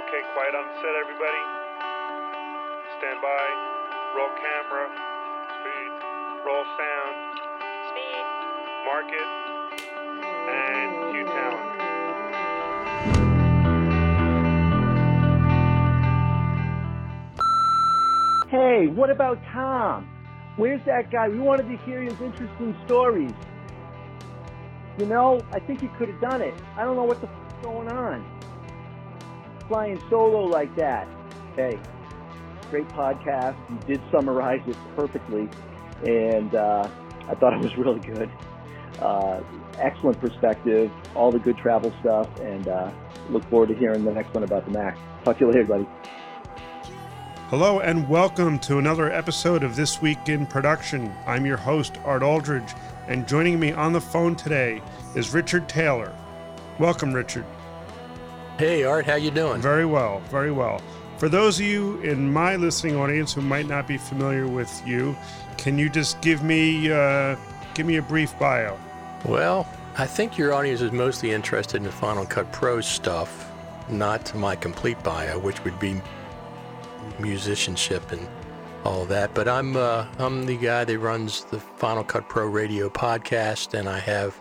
Okay, quiet on set, everybody. Stand by. Roll camera. Speed. Roll sound. Speed. Market. And cue talent. Hey, what about Tom? Where's that guy? We wanted to hear his interesting stories. You know, I think he could have done it. I don't know what the f- is going on. Flying solo like that. Hey, great podcast. You did summarize it perfectly, and uh, I thought it was really good. Uh, excellent perspective, all the good travel stuff, and uh, look forward to hearing the next one about the Mac. Talk to you later, buddy. Hello and welcome to another episode of This Week in Production. I'm your host, Art Aldridge, and joining me on the phone today is Richard Taylor. Welcome, Richard. Hey Art, how you doing? Very well, very well. For those of you in my listening audience who might not be familiar with you, can you just give me uh, give me a brief bio? Well, I think your audience is mostly interested in the Final Cut Pro stuff, not my complete bio, which would be musicianship and all that. But I'm uh, I'm the guy that runs the Final Cut Pro radio podcast, and I have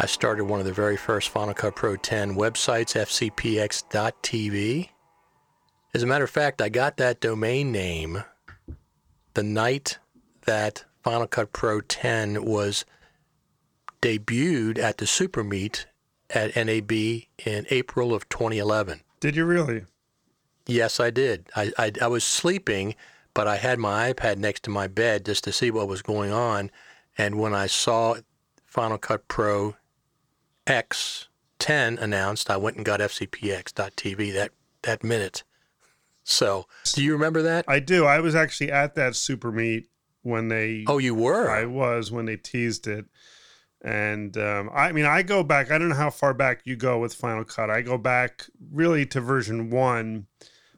I started one of the very first Final Cut Pro 10 websites, fcpx.tv. As a matter of fact, I got that domain name the night that Final Cut Pro 10 was debuted at the Super Meet at NAB in April of 2011. Did you really? Yes, I did. I, I, I was sleeping, but I had my iPad next to my bed just to see what was going on. And when I saw Final Cut Pro X 10 announced, I went and got FCPX.tv that, that minute. So, do you remember that? I do. I was actually at that super meet when they. oh, you were? I was when they teased it. And um, I mean, I go back, I don't know how far back you go with Final Cut. I go back really to version one.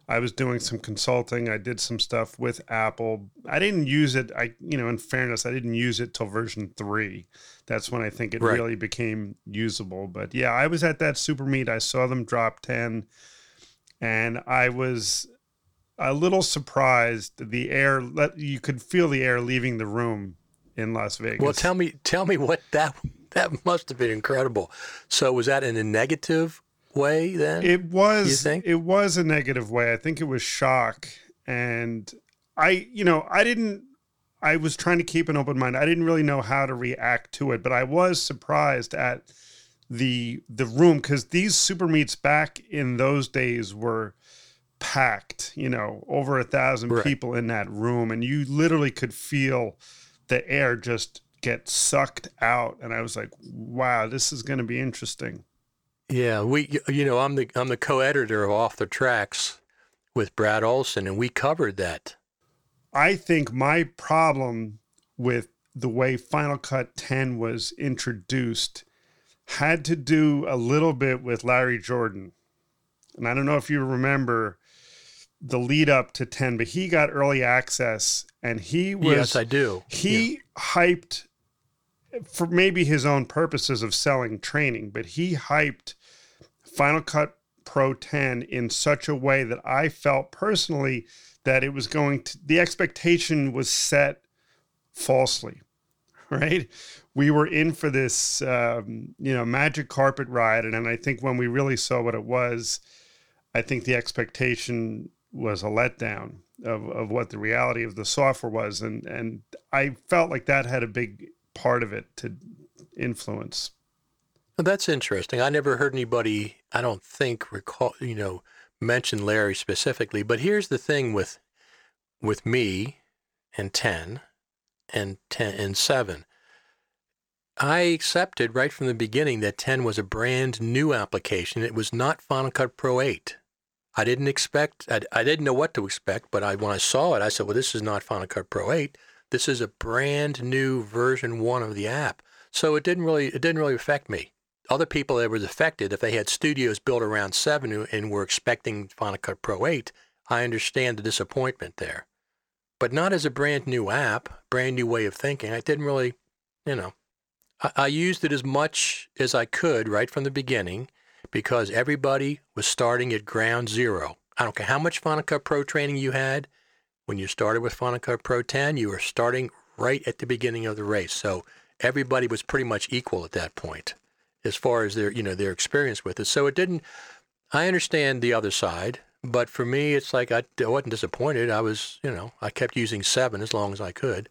I was doing some consulting. I did some stuff with Apple. I didn't use it. I, you know, in fairness, I didn't use it till version three. That's when I think it Right. really became usable. But yeah, I was at that super meet. I saw them drop 10 and I was a little surprised. The air, let you could feel the air leaving the room in Las Vegas. well, tell me, tell me what that that must have been incredible. So, was that in a negative way then? It was. You think? It was a negative way. I think it was shock, and I, you know, I didn't. I was trying to keep an open mind. I didn't really know how to react to it, but I was surprised at the the room because these super meets back in those days were packed. You know, over a thousand Right. people in that room, and you literally could feel the air just get sucked out. And I was like, "Wow, this is going to be interesting." Yeah, we you know I'm the I'm the co-editor of Off the Tracks with Brad Olsen, and we covered that. I think my problem with the way Final Cut 10 was introduced had to do a little bit with Larry Jordan. And I don't know if you remember the lead up to 10, but he got early access and he was yes, I do. he hyped for maybe his own purposes of selling training, but he hyped Final Cut Pro 10 in such a way that I felt personally that it was going to, the expectation was set falsely, right? We were in for this, um, you know, magic carpet ride. And then I think when we really saw what it was, I think the expectation was a letdown of, of what the reality of the software was. And, and I felt like that had a big part of it to influence. Well, that's interesting. I never heard anybody, I don't think, recall, you know, mention Larry specifically. But here's the thing with with me and 10 and 10 and 7. I accepted right from the beginning that 10 was a brand new application. It was not Final Cut Pro 8. I didn't expect, I, I didn't know what to expect, but I, when I saw it, I said, well, this is not Final Cut Pro 8. This is a brand new version one of the app. So it didn't really, it didn't really affect me other people that was affected, if they had studios built around 7 and were expecting Final Cut Pro 8, I understand the disappointment there. But not as a brand new app, brand new way of thinking. I didn't really, you know, I, I used it as much as I could right from the beginning because everybody was starting at ground zero. I don't care how much Final Cut Pro training you had. When you started with Final Cut Pro 10, you were starting right at the beginning of the race. So everybody was pretty much equal at that point as far as their, you know, their experience with it. So it didn't, I understand the other side, but for me, it's like I, I wasn't disappointed. I was, you know, I kept using seven as long as I could.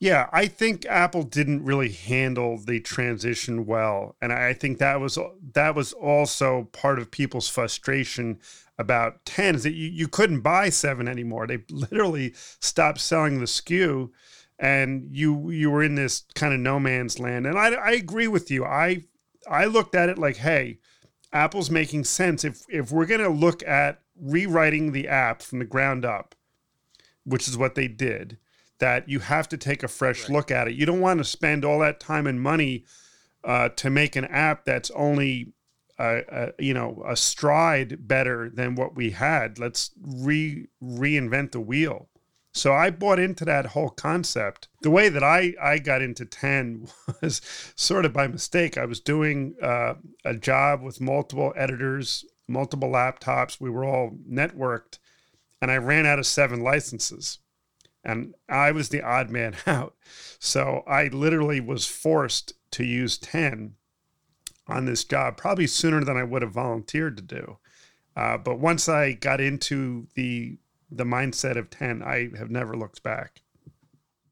Yeah, I think Apple didn't really handle the transition well, and I think that was that was also part of people's frustration about 10 is that you, you couldn't buy 7 anymore. They literally stopped selling the SKU and you you were in this kind of no man's land. And I, I agree with you. I I looked at it like, hey, Apple's making sense if if we're going to look at rewriting the app from the ground up, which is what they did that you have to take a fresh right. look at it. You don't want to spend all that time and money uh, to make an app that's only uh, uh, you know a stride better than what we had. Let's re reinvent the wheel. So I bought into that whole concept. The way that I I got into ten was sort of by mistake. I was doing uh, a job with multiple editors, multiple laptops. We were all networked, and I ran out of seven licenses and I was the odd man out. So I literally was forced to use 10 on this job, probably sooner than I would have volunteered to do. Uh, but once I got into the the mindset of 10, I have never looked back.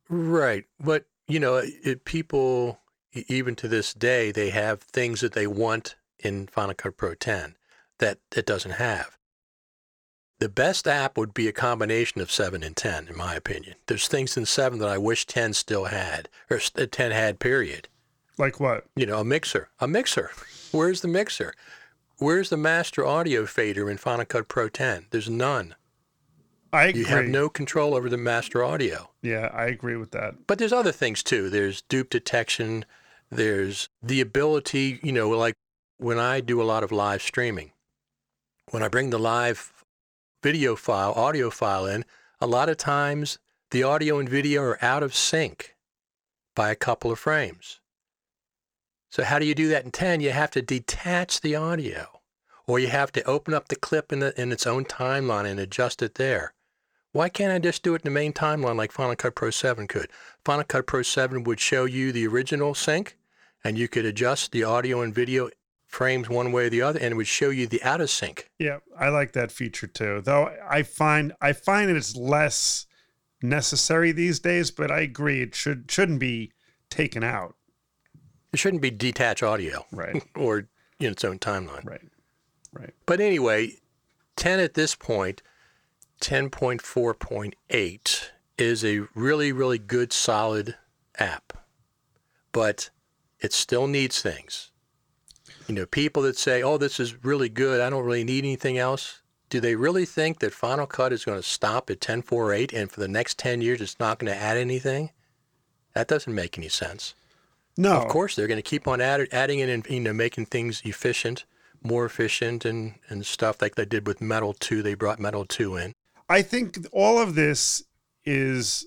Right. But, you know, it, people, even to this day, they have things that they want in Final Cut Pro 10 that it doesn't have. The best app would be a combination of 7 and 10, in my opinion. There's things in 7 that I wish 10 still had, or 10 had, period. Like what? You know, a mixer. A mixer. Where's the mixer? Where's the master audio fader in Final Cut Pro 10? There's none. I agree. You have no control over the master audio. Yeah, I agree with that. But there's other things too. There's dupe detection. There's the ability, you know, like when I do a lot of live streaming, when I bring the live video file, audio file in, a lot of times the audio and video are out of sync by a couple of frames. So how do you do that in 10? You have to detach the audio or you have to open up the clip in, the, in its own timeline and adjust it there. Why can't I just do it in the main timeline like Final Cut Pro 7 could? Final Cut Pro 7 would show you the original sync and you could adjust the audio and video frames one way or the other and it would show you the out of sync. Yeah, I like that feature too. Though I find I find that it's less necessary these days, but I agree it should shouldn't be taken out. It shouldn't be detached audio. Right. or in its own timeline. Right. Right. But anyway, 10 at this point, 10.4.8 is a really, really good, solid app. But it still needs things. You know, people that say, oh, this is really good, I don't really need anything else. Do they really think that Final Cut is going to stop at 10.4.8 and for the next 10 years it's not going to add anything? That doesn't make any sense. No. Of course, they're going to keep on add, adding in and you know, making things efficient, more efficient and, and stuff like they did with Metal 2. They brought Metal 2 in. I think all of this is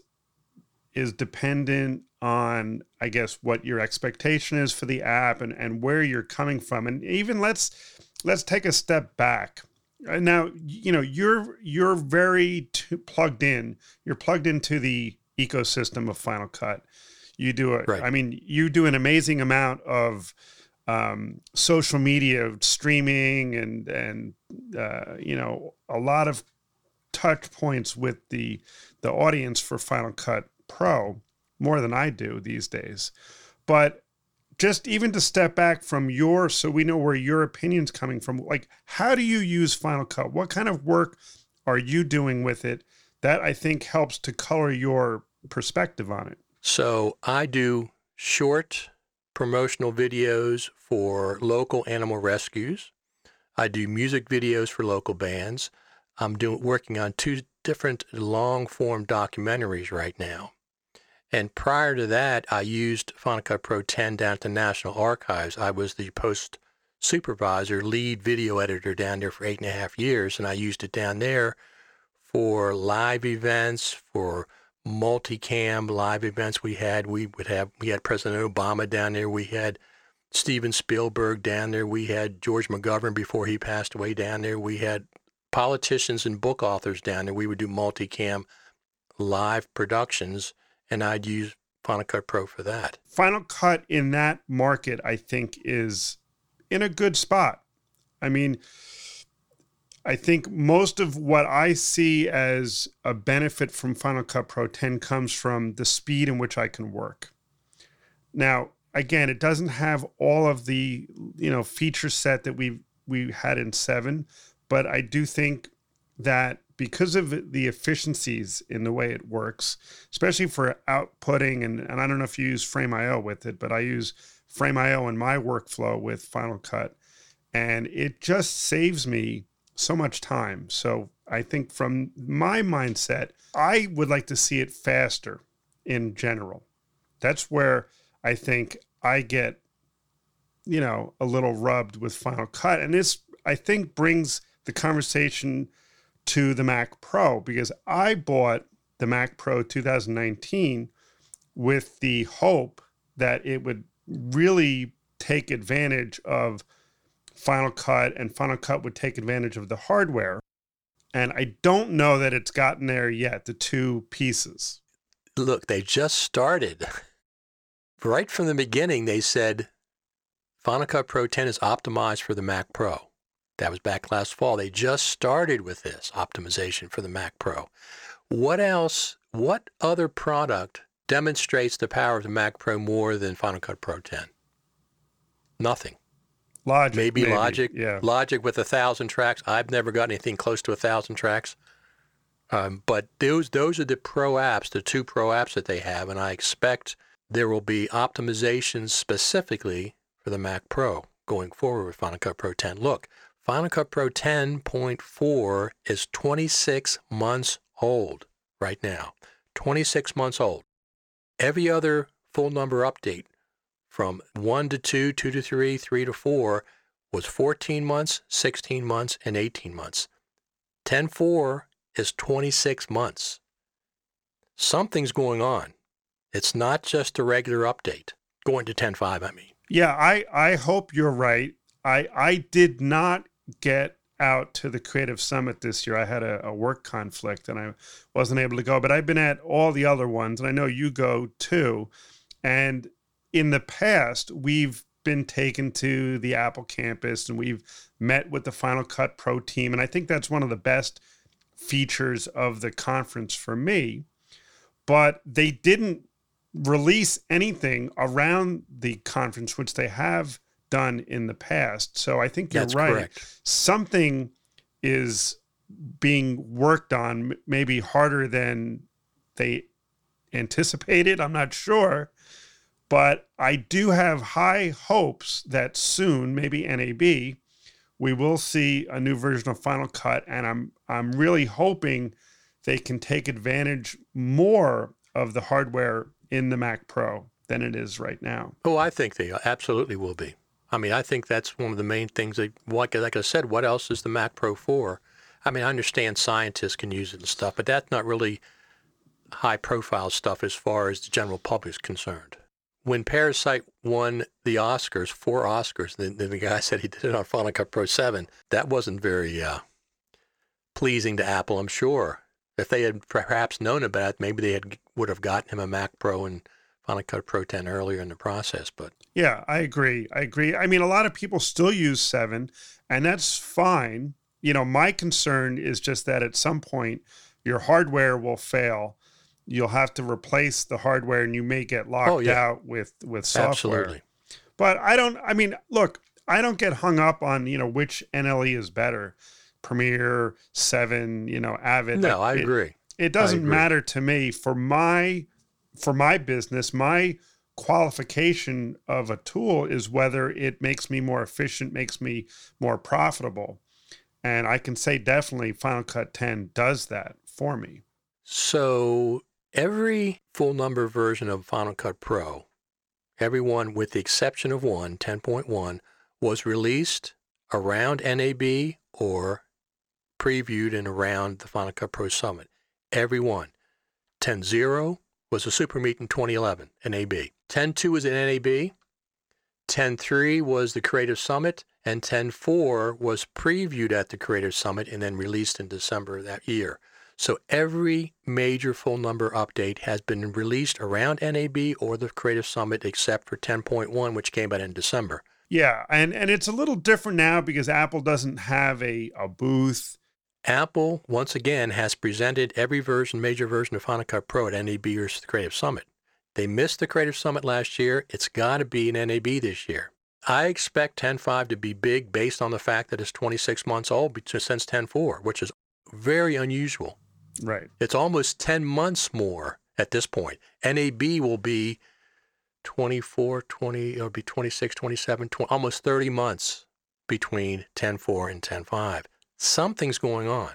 is dependent on I guess what your expectation is for the app and and where you're coming from and even let's let's take a step back. Uh, now, you know, you're you're very t- plugged in. You're plugged into the ecosystem of Final Cut. You do it. Right. I mean, you do an amazing amount of um, social media streaming and and uh, you know a lot of touch points with the the audience for Final Cut Pro more than I do these days. But just even to step back from your so we know where your opinion's coming from like how do you use final cut what kind of work are you doing with it that i think helps to color your perspective on it so i do short promotional videos for local animal rescues. I do music videos for local bands. I'm doing working on two different long form documentaries right now. And prior to that, I used Cut Pro 10 down at the National Archives. I was the post supervisor, lead video editor down there for eight and a half years, and I used it down there for live events, for multicam live events we had. We would have we had President Obama down there. We had Steven Spielberg down there. We had George McGovern before he passed away down there. We had politicians and book authors down there. We would do multicam live productions, and I'd use Final Cut Pro for that. Final Cut in that market, I think, is in a good spot. I mean, I think most of what I see as a benefit from Final Cut Pro 10 comes from the speed in which I can work. Now, again, it doesn't have all of the, you know, feature set that we we had in 7, but I do think that because of the efficiencies in the way it works, especially for outputting, and, and I don't know if you use Frame.io with it, but I use Frame.io in my workflow with Final Cut, and it just saves me so much time. So I think from my mindset, I would like to see it faster in general. That's where I think I get, you know, a little rubbed with Final Cut. And this, I think, brings the conversation to the Mac Pro because I bought the Mac Pro 2019 with the hope that it would really take advantage of Final Cut and Final Cut would take advantage of the hardware. And I don't know that it's gotten there yet, the two pieces. Look, they just started. Right from the beginning, they said Final Cut Pro 10 is optimized for the Mac Pro. That was back last fall. They just started with this optimization for the Mac Pro. What else, what other product demonstrates the power of the Mac Pro more than Final Cut Pro 10? Nothing. Logic. Maybe, maybe. Logic. Yeah. Logic with a thousand tracks. I've never got anything close to a thousand tracks. Um, but those those are the pro apps, the two pro apps that they have, and I expect there will be optimizations specifically for the Mac Pro going forward with Final Cut Pro 10. Look, Final Cut Pro 10.4 is 26 months old right now. 26 months old. Every other full number update from 1 to 2, 2 to 3, 3 to 4 was 14 months, 16 months, and 18 months. 10.4 is 26 months. Something's going on. It's not just a regular update. Going to 10.5, I mean. Yeah, I, I hope you're right. I I did not get out to the Creative Summit this year. I had a, a, work conflict and I wasn't able to go, but I've been at all the other ones, and I know you go too. And in the past, we've been taken to the Apple campus and we've met with the Final Cut Pro team. And I think that's one of the best features of the conference for me. But they didn't release anything around the conference, which they have done in the past. So I think you're That's right. correct. Something is being worked on, maybe harder than they anticipated. I'm not sure. But I do have high hopes that soon, maybe NAB, we will see a new version of Final Cut. And I'm I'm really hoping they can take advantage more of the hardware in the Mac Pro than it is right now. Oh, I think they absolutely will be. I mean, I think that's one of the main things. That, like, like I said, what else is the Mac Pro for? I mean, I understand scientists can use it and stuff, but that's not really high profile stuff as far as the general public is concerned. When Parasite won the Oscars, four Oscars, then, then the guy said he did it on Final Cut Pro 7. That wasn't very uh, pleasing to Apple, I'm sure. If they had perhaps known about it, maybe they had, would have gotten him a Mac Pro and Final Cut Pro 10 earlier in the process. But Yeah, I agree. I agree. I mean, a lot of people still use seven, and that's fine. You know, my concern is just that at some point your hardware will fail. You'll have to replace the hardware, and you may get oh, locked Oh, yeah. out with with software. absolutely. But I don't. I mean, look, I don't get hung up on you know which NLE is better, Premiere, Seven, you know, Avid. No, I It- agree. it doesn't agree. matter to me for my for my business my qualification of a tool is whether it makes me more efficient makes me more profitable and i can say definitely final cut 10 does that for me So every full number version of Final Cut Pro, every one with the exception of one, 10.1, was released around NAB or previewed and around the Final Cut Pro Summit. Every one. 10.0 was a super meet in 2011, NAB. 10.2 was an NAB. 10.3 was the Creative Summit, and 10.4 was previewed at the Creative Summit and then released in December of that year. So every major full number update has been released around NAB or the Creative Summit except for 10.1, which came out in December. Yeah, and and it's a little different now because Apple doesn't have a, a booth. Apple once again has presented every version, major version of Final Cut Pro at NAB or the Creative Summit. They missed the Creative Summit last year. It's got to be an NAB this year. I expect 10.5 to be big based on the fact that it's 26 months old since 10.4, which is very unusual. Right. It's almost 10 months more at this point. NAB will be 24, 20, it'll be 26, 27, 20, almost 30 months between 10.4 and 10.5. Something's going on.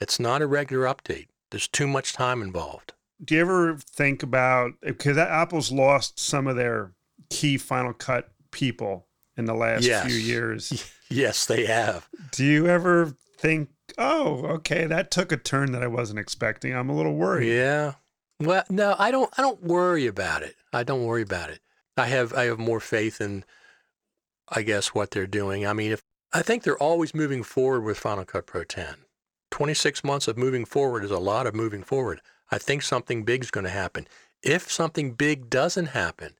It's not a regular update. There's too much time involved. Do you ever think about because Apple's lost some of their key Final Cut people in the last Yes. few years? Yes, they have. Do you ever think, oh, okay, that took a turn that I wasn't expecting? I'm a little worried. Yeah. Well, no, I don't. I don't worry about it. I don't worry about it. I have. I have more faith in, I guess, what they're doing. I mean, if I think they're always moving forward with Final Cut Pro 10. 26 months of moving forward is a lot of moving forward. I think something big is going to happen. If something big doesn't happen,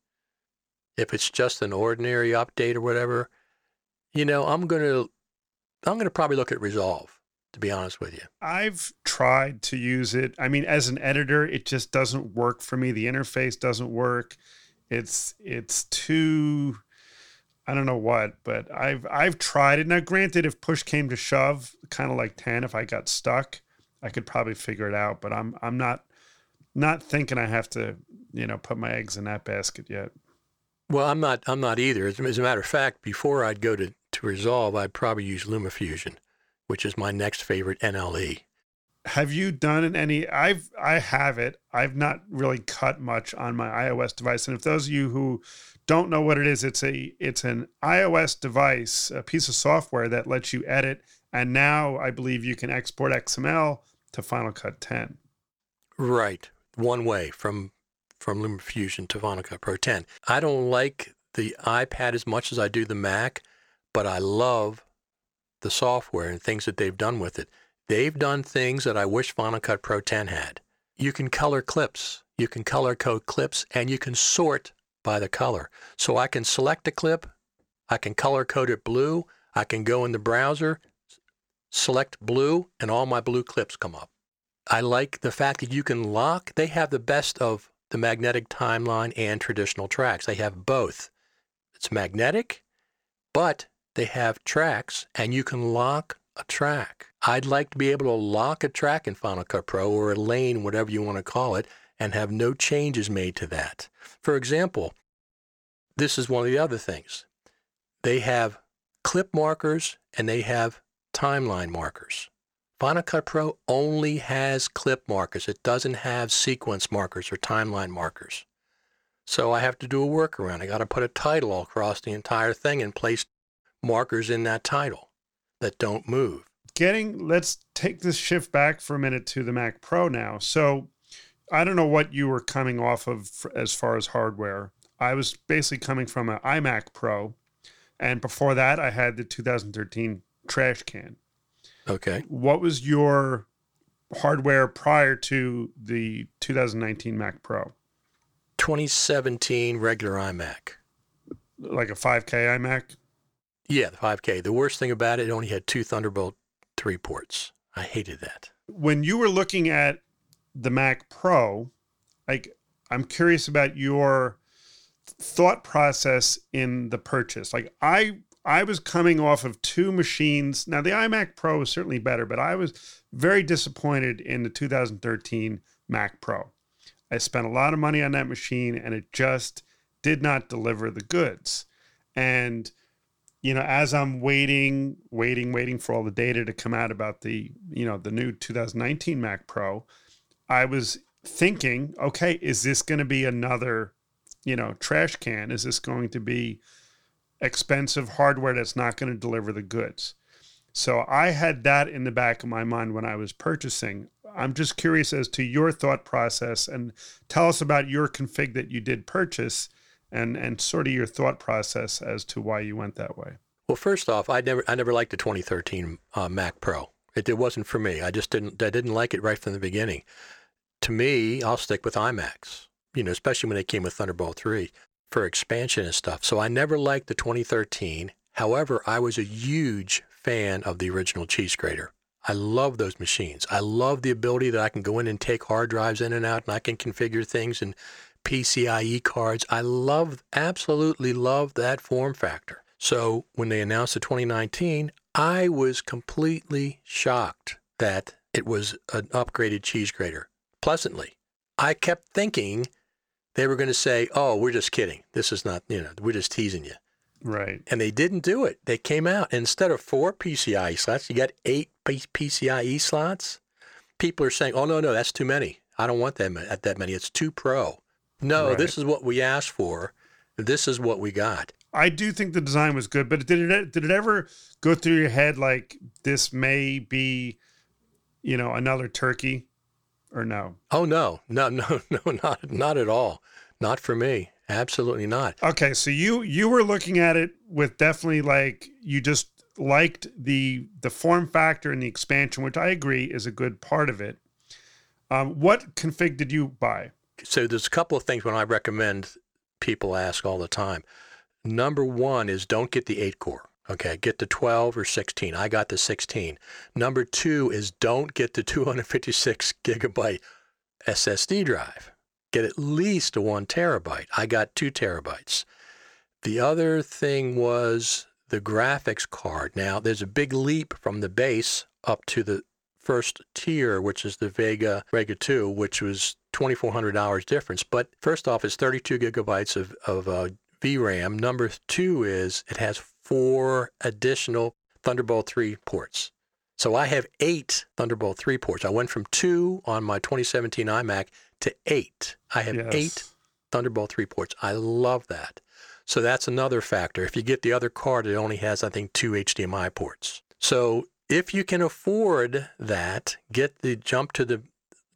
if it's just an ordinary update or whatever, you know, I'm going to, I'm going to probably look at Resolve. To be honest with you. I've tried to use it. I mean, as an editor, it just doesn't work for me. The interface doesn't work. It's it's too I don't know what, but I've I've tried it. Now granted, if push came to shove, kind of like 10, if I got stuck, I could probably figure it out. But I'm I'm not not thinking I have to, you know, put my eggs in that basket yet. Well, I'm not. I'm not either. As, as a matter of fact, before I'd go to, to Resolve, I'd probably use LumaFusion, which is my next favorite. NLE. Have you done any? I've I have it. I've not really cut much on my iOS device. And if those of you who don't know what it is, it's a it's an iOS device, a piece of software that lets you edit. And now I believe you can export XML to Final Cut 10. Right, one way from from LumaFusion to Final Cut Pro 10. I don't like the iPad as much as I do the Mac, but I love the software and things that they've done with it. They've done things that I wish Final Cut Pro 10 had. You can color clips, you can color code clips, and you can sort by the color. So I can select a clip, I can color code it blue, I can go in the browser, select blue, and all my blue clips come up. I like the fact that you can lock. They have the best of the magnetic timeline and traditional tracks. They have both. It's magnetic, but they have tracks, and you can lock a track. I'd like to be able to lock a track in Final Cut Pro or a lane, whatever you want to call it, and have no changes made to that. For example, this is one of the other things. They have clip markers and they have timeline markers. Final Cut Pro only has clip markers. It doesn't have sequence markers or timeline markers. So I have to do a workaround. I got to put a title all across the entire thing and place markers in that title that don't move. Getting let's take this shift back for a minute to the Mac Pro now. So I don't know what you were coming off of as far as hardware. I was basically coming from an iMac Pro, and before that, I had the 2013 trash can. Okay. What was your hardware prior to the 2019 Mac Pro? 2017 regular iMac. Like a 5K iMac? Yeah, the 5K. The worst thing about it, it only had two Thunderbolt 3 ports. I hated that. When you were looking at the Mac Pro, like I'm curious about your thought process in the purchase. Like I I was coming off of two machines. Now the iMac Pro is certainly better, but I was very disappointed in the 2013 Mac Pro. I spent a lot of money on that machine and it just did not deliver the goods. And you know, as I'm waiting, waiting, waiting for all the data to come out about the, you know, the new 2019 Mac Pro, I was thinking, okay, is this going to be another, you know, trash can? Is this going to be expensive hardware that's not going to deliver the goods? So I had that in the back of my mind when I was purchasing. I'm just curious as to your thought process and tell us about your config that you did purchase and and sort of your thought process as to why you went that way. Well, first off, I never I never liked the 2013 uh, Mac Pro. It, it wasn't for me. I just didn't I didn't like it right from the beginning. To me, I'll stick with iMacs. You know, especially when they came with Thunderbolt 3 for expansion and stuff. So I never liked the 2013. However, I was a huge fan of the original cheese grater. I love those machines. I love the ability that I can go in and take hard drives in and out and I can configure things and PCIe cards. I love, absolutely love that form factor. So when they announced the 2019, I was completely shocked that it was an upgraded cheese grater. Pleasantly. I kept thinking they were going to say, oh, we're just kidding. This is not, you know, we're just teasing you. Right. And they didn't do it. They came out instead of four PCIe slots, you got eight PCIe slots. People are saying, "Oh no, no, that's too many. I don't want that at that many. It's too pro." No, right. this is what we asked for. This is what we got. I do think the design was good, but did it did it ever go through your head like this may be, you know, another turkey, or no? Oh no, no, no, no, not not at all. Not for me. Absolutely not. Okay, so you you were looking at it with definitely like you just liked the the form factor and the expansion, which I agree is a good part of it. Um, what config did you buy? So there's a couple of things when I recommend people ask all the time. Number one is don't get the eight core. Okay, get the 12 or 16. I got the 16. Number two is don't get the 256 gigabyte SSD drive get at least a one terabyte. I got two terabytes. The other thing was the graphics card. Now, there's a big leap from the base up to the first tier, which is the Vega Vega 2, which was $2,400 difference. But first off, it's 32 gigabytes of, of uh, VRAM. Number two is it has four additional Thunderbolt 3 ports. So I have eight Thunderbolt 3 ports. I went from two on my 2017 iMac to eight. I have yes. eight Thunderbolt 3 ports. I love that. So that's another factor. If you get the other card, it only has, I think, two HDMI ports. So if you can afford that, get the jump to the,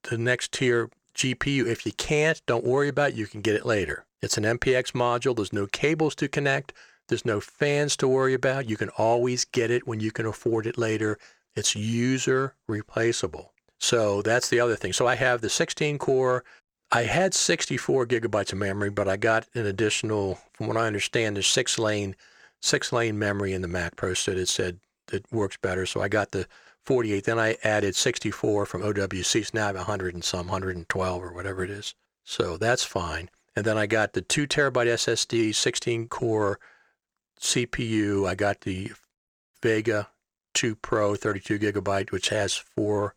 the next tier GPU. If you can't, don't worry about it. You can get it later. It's an MPX module. There's no cables to connect. There's no fans to worry about. You can always get it when you can afford it later. It's user replaceable. So that's the other thing. So I have the 16 core. I had 64 gigabytes of memory, but I got an additional, from what I understand, there's six lane, six lane memory in the Mac Pro. So it said it works better. So I got the 48. Then I added 64 from OWC. So now I have 100 and some, 112 or whatever it is. So that's fine. And then I got the two terabyte SSD, 16 core CPU. I got the Vega 2 Pro 32 gigabyte, which has four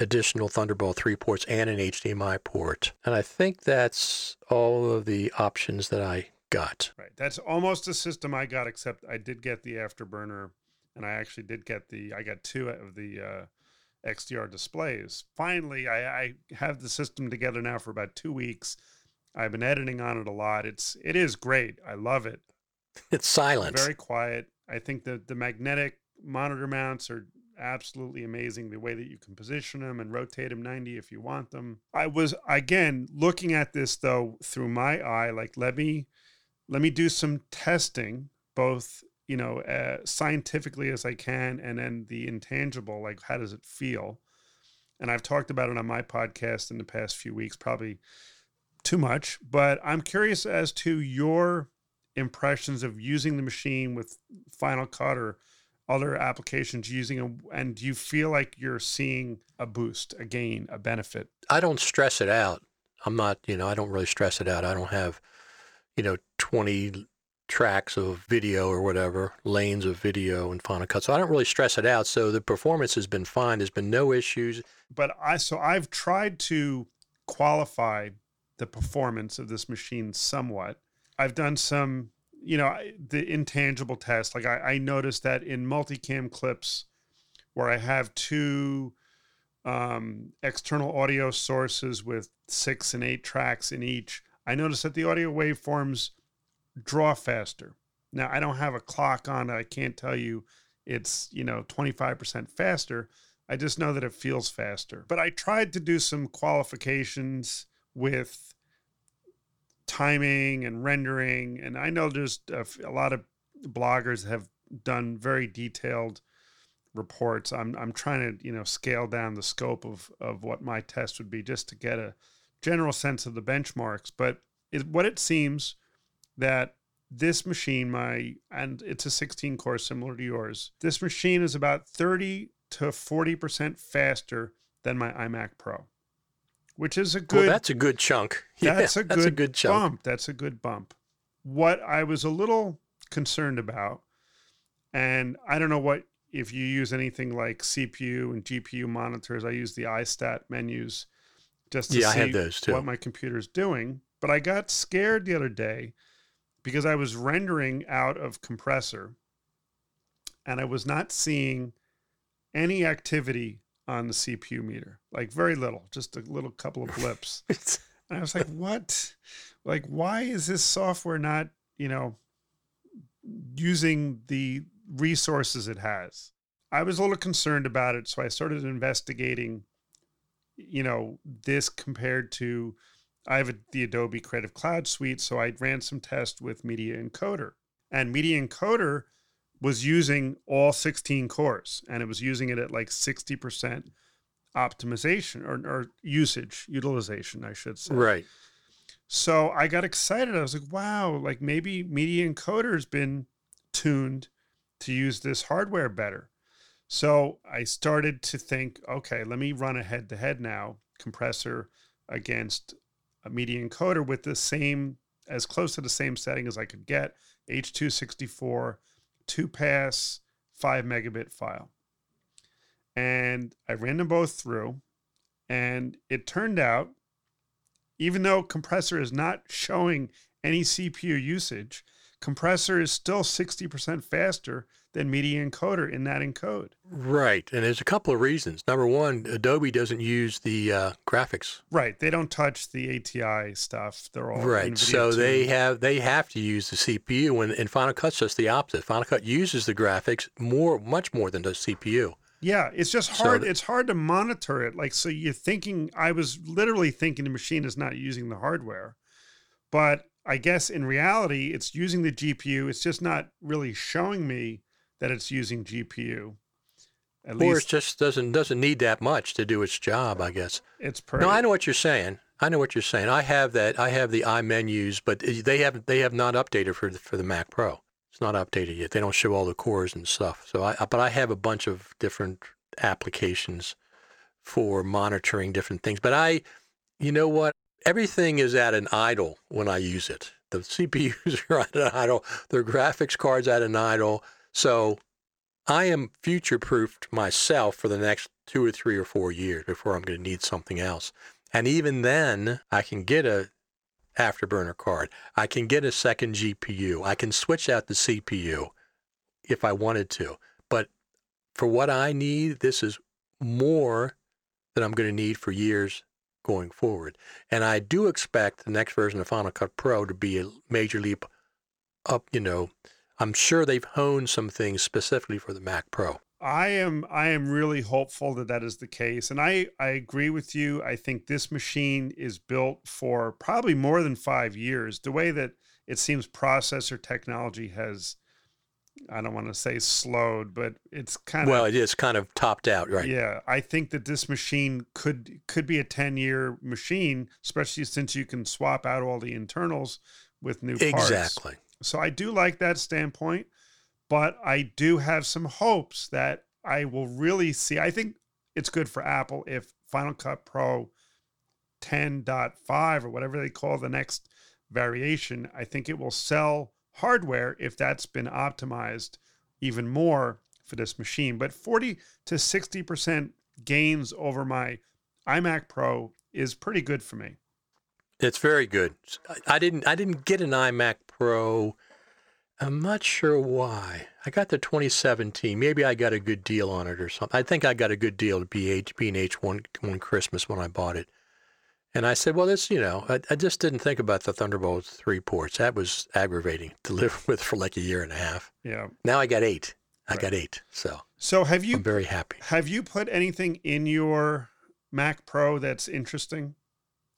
additional Thunderbolt 3 ports and an HDMI port. And I think that's all of the options that I got. Right. That's almost a system I got, except I did get the Afterburner and I actually did get the, I got two of the uh, XDR displays. Finally, I, I have the system together now for about two weeks. I've been editing on it a lot. It's, it is great. I love it. It's silent. Very quiet. I think the, the magnetic monitor mounts are absolutely amazing the way that you can position them and rotate them 90 if you want them. I was again looking at this though through my eye like let me let me do some testing both you know uh, scientifically as I can and then the intangible like how does it feel? And I've talked about it on my podcast in the past few weeks probably too much, but I'm curious as to your impressions of using the machine with Final Cut or other applications using them and do you feel like you're seeing a boost a gain a benefit? I don't stress it out. I'm not you know i don't really stress it out. I don't have you know 20 tracks of video or whatever lanes of video and final cut. So i don't really stress it out. So the performance has been fine. There's been no issues. But i so i've tried to qualify the performance of this machine somewhat. I've done some you know the intangible test. Like I, I noticed that in multicam clips where i have two um, external audio sources with six and eight tracks in each i noticed that the audio waveforms draw faster now i don't have a clock on it i can't tell you it's you know 25% faster i just know that it feels faster but i tried to do some qualifications with timing and rendering. And I know there's a lot of bloggers have done very detailed reports. I'm I'm trying to you know scale down the scope of of what my test would be just to get a general sense of the benchmarks. But it, what it seems that this machine, my and it's a 16 core similar to yours. This machine is about 30 to 40 percent faster than my iMac Pro, which is a good. Well, that's a good chunk. That's yeah, a good, that's a good chunk. bump. That's a good bump. What I was a little concerned about, and I don't know what if you use anything like CPU and GPU monitors. I use the iStat menus just to Yeah, see those too. what my computer's doing. But I got scared the other day because I was rendering out of compressor and I was not seeing any activity on the CPU meter, like very little, just a little couple of blips. And I was like, what? Like, why is this software not, you know, using the resources it has? I was a little concerned about it. So I started investigating, you know, this compared to, I have a, the Adobe Creative Cloud suite. So I ran some tests with Media Encoder. And Media Encoder was using all 16 cores and it was using it at like 60% optimization or, or usage, utilization, I should say. right. So I got excited. I was like, wow, like maybe Media Encoder has been tuned to use this hardware better. So I started to think, okay, let me run a head to head now, compressor against a Media Encoder with the same, as close to the same setting as I could get H264, two pass, five megabit file. And I ran them both through, and it turned out even though compressor is not showing any CPU usage, compressor is still 60% faster than media encoder in that encode. Right. And there's a couple of reasons. Number one, Adobe doesn't use the uh, graphics. Right. They don't touch the ATI stuff. They're all Right. NVIDIA So they have they have to use the CPU and, and Final Cut's just the opposite. Final Cut uses the graphics more much more than does CPU. Yeah, it's just So hard. th- it's hard to monitor it. Like, so you're thinking, I was literally thinking the machine is not using the hardware, but I guess in reality, it's using the GPU. It's just not really showing me that it's using GPU. At Or it just doesn't doesn't need that much to do its job, I guess. it's pretty. No, I know what you're saying. I know what you're saying. I have that. I have the iMenus, but they have they have not updated for the, for the Mac Pro. It's not updated yet. They don't show all the cores and stuff. So I but I have a bunch of different applications for monitoring different things. But I, you know what? Everything is at an idle when I use it. The CPUs are at an idle. The graphics cards at an idle. So I am future proofed myself for the next two or three or four years before I'm going to need something else. And even then, I can get a afterburner card. I can get a second GPU. I can switch out the CPU if I wanted to. But for what I need, this is more than I'm going to need for years going forward. And I do expect the next version of Final Cut Pro to be a major leap up, you know, I'm sure they've honed some things specifically for the Mac Pro. I am I am really hopeful that that is the case, and I I agree with you. I think this machine is built for probably more than five years. The way that it seems processor technology has, I don't want to say slowed, but it's kind of Well, it is kind of topped out, right? yeah. I think that this machine could could be a ten year machine, especially since you can swap out all the internals with new parts. exactly. So I do like that standpoint, but I do have some hopes that I will really see. I think it's good for Apple if Final Cut Pro 10.5 or whatever they call the next variation, I think it will sell hardware if that's been optimized even more for this machine. But 40 to 60% gains over my iMac Pro is pretty good for me. It's very good. I- didn't I didn't get an iMac Pro. I'm not sure why. I got the 2017. Maybe I got a good deal on it or something. I think I got a good deal to be H1 one Christmas when I bought it. And I said, well, this, you know, I, I just didn't think about the Thunderbolt 3 ports. That was aggravating to live with for like a year and a half. Yeah. Now I got eight. I Right. got eight. So So have you I'm very happy. Have you put anything in your Mac Pro that's interesting?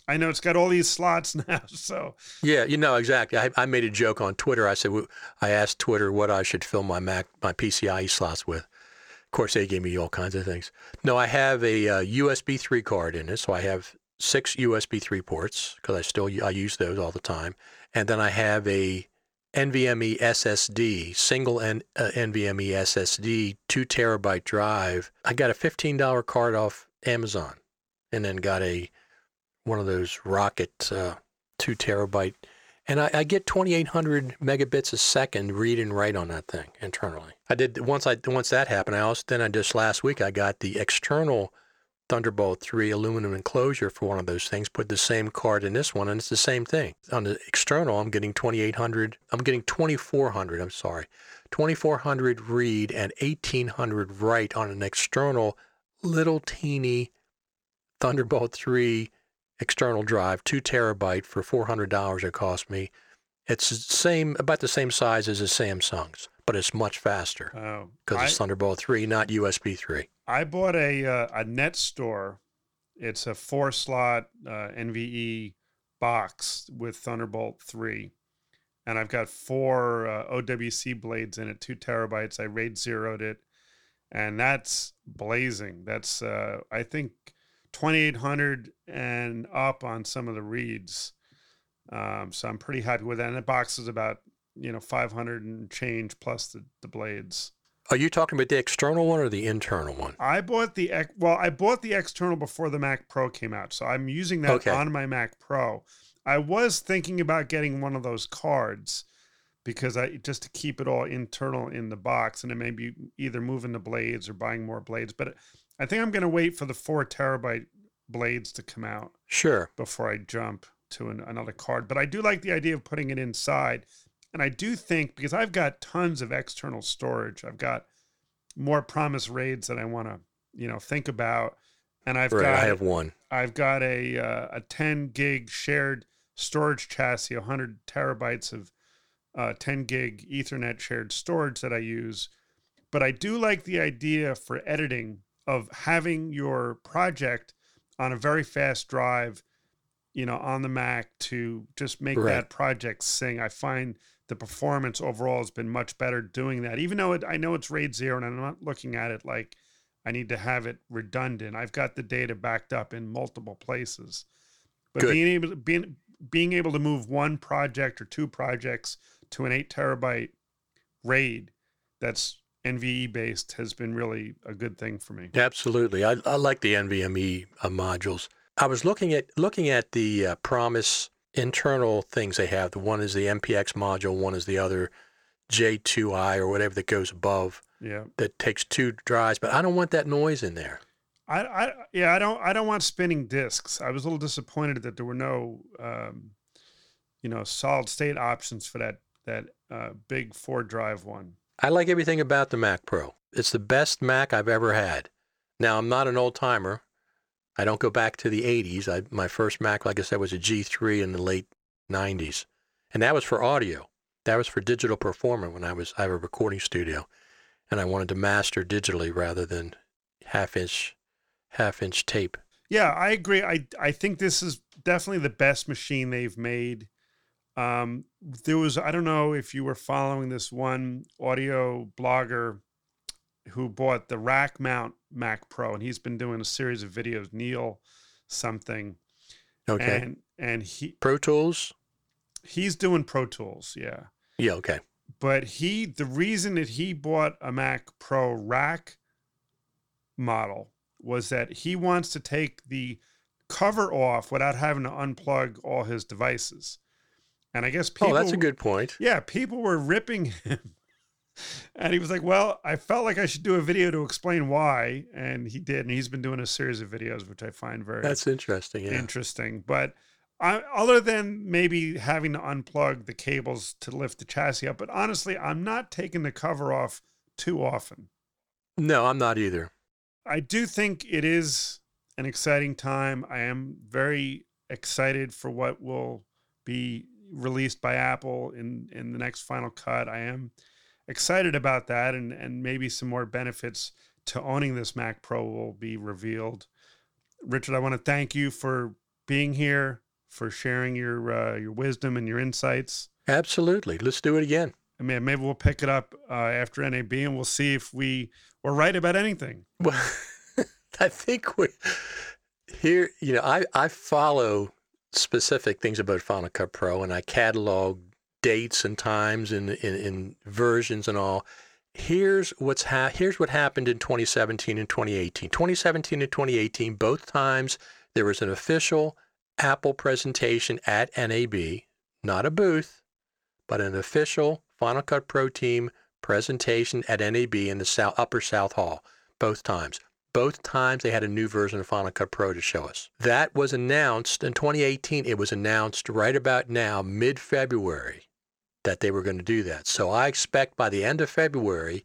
I know it's got all these slots now. So Yeah, you know exactly. I, I made a joke on Twitter. I said I asked Twitter what I should fill my Mac my PCIe slots with. Of course, they gave me all kinds of things. No, I have a uh, USB 3 card in it, so I have six USB 3 ports because I still I use those all the time, and then I have a NVMe SSD, single N, uh, NVMe SSD, two terabyte drive. I got a fifteen dollar card off Amazon, and then got a one of those Rocket uh, two terabyte, and I, I get twenty eight hundred megabits a second read and write on that thing internally. I did once I once that happened. I also then I just last week I got the external Thunderbolt 3 aluminum enclosure for one of those things, put the same card in this one, and it's the same thing. On the external, I'm getting 2800, I'm getting 2400, I'm sorry, 2400 read and 1800 write on an external little teeny Thunderbolt 3 external drive, two terabyte for $400 it cost me. It's the same, about the same size as a Samsung's, but it's much faster oh, because oh, it's Thunderbolt 3, not USB 3. I bought a uh, a NetStor. It's a four slot uh, NVE box with Thunderbolt three, and I've got four uh, OWC blades in it, two terabytes. I RAID zeroed it, and that's blazing. That's uh, I think twenty eight hundred and up on some of the reads. Um, so I'm pretty happy with that. And the box is about you know 500 and change plus the, the blades. Are you talking about the external one or the internal one? I bought the well, I bought the external before the Mac Pro came out, so I'm using that okay. on my Mac Pro. I was thinking about getting one of those cards because I just to keep it all internal in the box, and it may be either moving the blades or buying more blades. But I think I'm going to wait for the four terabyte blades to come out. Sure. Before I jump to an, another card, but I do like the idea of putting it inside and I do think because I've got tons of external storage, I've got more Promise RAIDs that I want to, you know, think about. And I've right, got I have one. I've got a uh, a 10 gig shared storage chassis, 100 terabytes of uh, 10 gig Ethernet shared storage that I use. But I do like the idea for editing of having your project on a very fast drive, you know, on the Mac to just make right. that project sing. I find the performance overall has been much better doing that. Even though it, I know it's RAID zero, and I'm not looking at it like I need to have it redundant. I've got the data backed up in multiple places. But Good. being able to being being able to move one project or two projects to an eight terabyte RAID that's NVE based has been really a good thing for me. Absolutely, I, I like the NVMe uh, modules. I was looking at looking at the uh, Promise internal things they have. The one is the MPX module, one is the other J2i or whatever that goes above. Yeah. That takes two drives, but I don't want that noise in there. I, I yeah, I don't I don't want spinning disks. I was a little disappointed that there were no um, you know, solid state options for that that uh, big four drive one. I like everything about the Mac Pro. It's the best Mac I've ever had. Now I'm not an old timer. I don't go back to the 80s. I, my first Mac, like I said, was a G3 in the late 90s. And that was for audio. That was for digital performance when I was I have a recording studio and I wanted to master digitally rather than half inch half inch tape. Yeah, I agree. I I think this is definitely the best machine they've made. Um, there was I don't know if you were following this one audio blogger who bought the rack mount Mac Pro, and he's been doing a series of videos. Neil something. Okay. And and he Pro Tools. He's doing Pro Tools, yeah. Yeah. Okay. But he, the reason that he bought a Mac Pro rack model was that he wants to take the cover off without having to unplug all his devices. And I guess people. Oh, that's a good point. Yeah, people were ripping him and he was like, "Well, I felt like I should do a video to explain why," and he did. And he's been doing a series of videos, which I find very that's interesting. Yeah. Interesting, but I, other than maybe having to unplug the cables to lift the chassis up, but honestly, I'm not taking the cover off too often. No, I'm not either. I do think it is an exciting time. I am very excited for what will be released by Apple in in the next final cut. I am excited about that, and and maybe some more benefits to owning this Mac Pro will be revealed. Richard, I want to thank you for being here, for sharing your uh, your wisdom and your insights. Absolutely. Let's do it again. I mean, maybe we'll pick it up uh, after NAB and we'll see if we were right about anything. Well, I think we here. You know, I I follow specific things about Final Cut Pro and I catalog dates and times and in, versions and all. Here's what's ha- here's what happened in 2017 and 2018. 2017 and 2018, both times there was an official Apple presentation at NAB, not a booth, but an official Final Cut Pro team presentation at NAB in the South, Upper South Hall, both times. Both times they had a new version of Final Cut Pro to show us. That was announced in 2018. It was announced right about now, mid February that they were going to do that. So I expect by the end of February,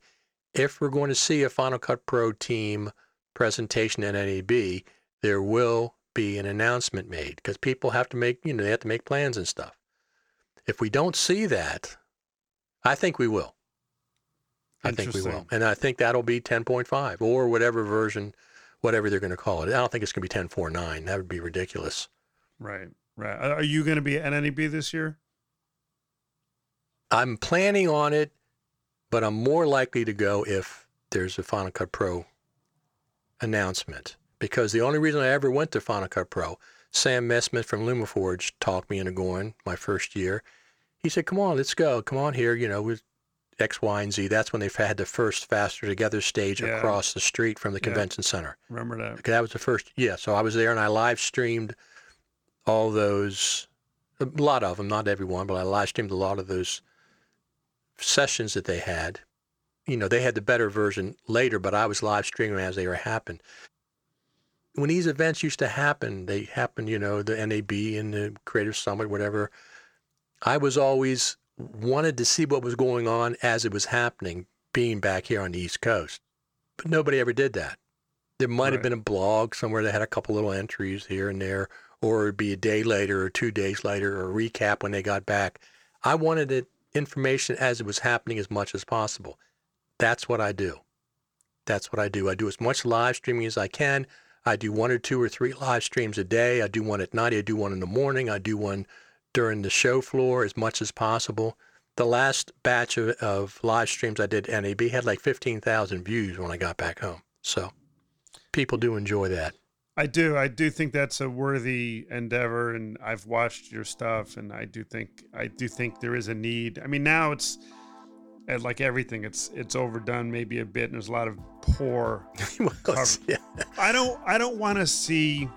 if we're going to see a Final Cut Pro team presentation at NAB, there will be an announcement made because people have to make, you know, they have to make plans and stuff. If we don't see that, I think we will. I think we will. And I think that'll be 10.5 or whatever version, whatever they're going to call it. I don't think it's going to be 10.49. That would be ridiculous. Right, right. Are you going to be at NAB this year? I'm planning on it, but I'm more likely to go if there's a Final Cut Pro announcement. Because the only reason I ever went to Final Cut Pro, Sam Mestman from LumaForge talked me into going my first year. He said, "Come on, let's go. Come on here. You know, with X, Y, and Z. That's when they've had the first Faster Together stage yeah. across the street from the convention yeah. center. Remember that? That was the first. Yeah. So I was there and I live streamed all those, a lot of them, not everyone, but I live streamed a lot of those sessions that they had. You know, they had the better version later, but I was live streaming as they were happening. When these events used to happen, they happened, you know, the NAB and the Creative Summit, whatever. I was always wanted to see what was going on as it was happening, being back here on the East Coast. But nobody ever did that. There might right. have been a blog somewhere that had a couple little entries here and there, or it'd be a day later or two days later, or a recap when they got back. I wanted it information as it was happening as much as possible. That's what I do. That's what I do. I do as much live streaming as I can. I do one or two or three live streams a day. I do one at night. I do one in the morning. I do one during the show floor as much as possible. The last batch of, of live streams I did NAB had like 15,000 views when I got back home. So people do enjoy that. I do. I do think that's a worthy endeavor, and I've watched your stuff, and I do think I do think there is a need. I mean, now it's like everything, it's it's overdone maybe a bit, and there's a lot of poor well, yeah. I don't I don't want to see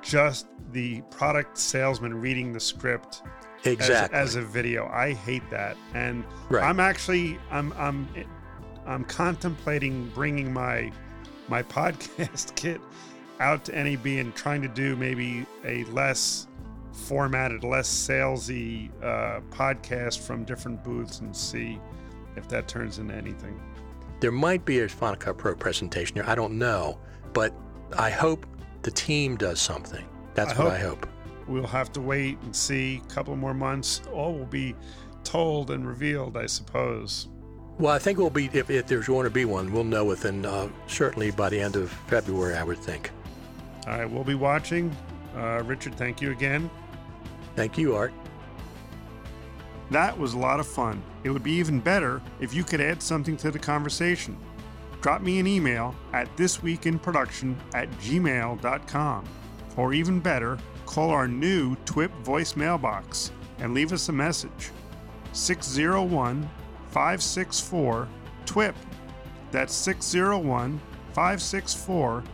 just the product salesman reading the script exactly as, as a video. I hate that, and right. I'm actually I'm I'm I'm contemplating bringing my my podcast kit out to NAB and trying to do maybe a less formatted, less salesy uh, podcast from different booths and see if that turns into anything. There might be a Cut Pro presentation here. I don't know, but I hope the team does something. That's I what I hope. We'll have to wait and see. A couple more months. All will be told and revealed, I suppose. Well, I think we'll be if, if there's going to be one, we'll know within uh, certainly by the end of February, I would think. All right, we'll be watching. Uh, Richard, thank you again. Thank you, Art. That was a lot of fun. It would be even better if you could add something to the conversation. Drop me an email at thisweekinproduction at gmail.com. Or even better, call our new TWIP voicemail box and leave us a message. 601 564 TWIP. That's 601 564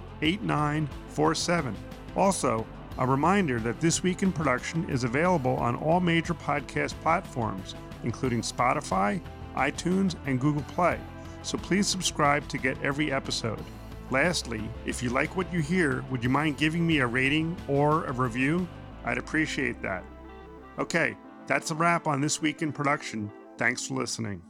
8947. Also, a reminder that This Week in Production is available on all major podcast platforms, including Spotify, iTunes, and Google Play, so please subscribe to get every episode. Lastly, if you like what you hear, would you mind giving me a rating or a review? I'd appreciate that. Okay, that's a wrap on This Week in Production. Thanks for listening.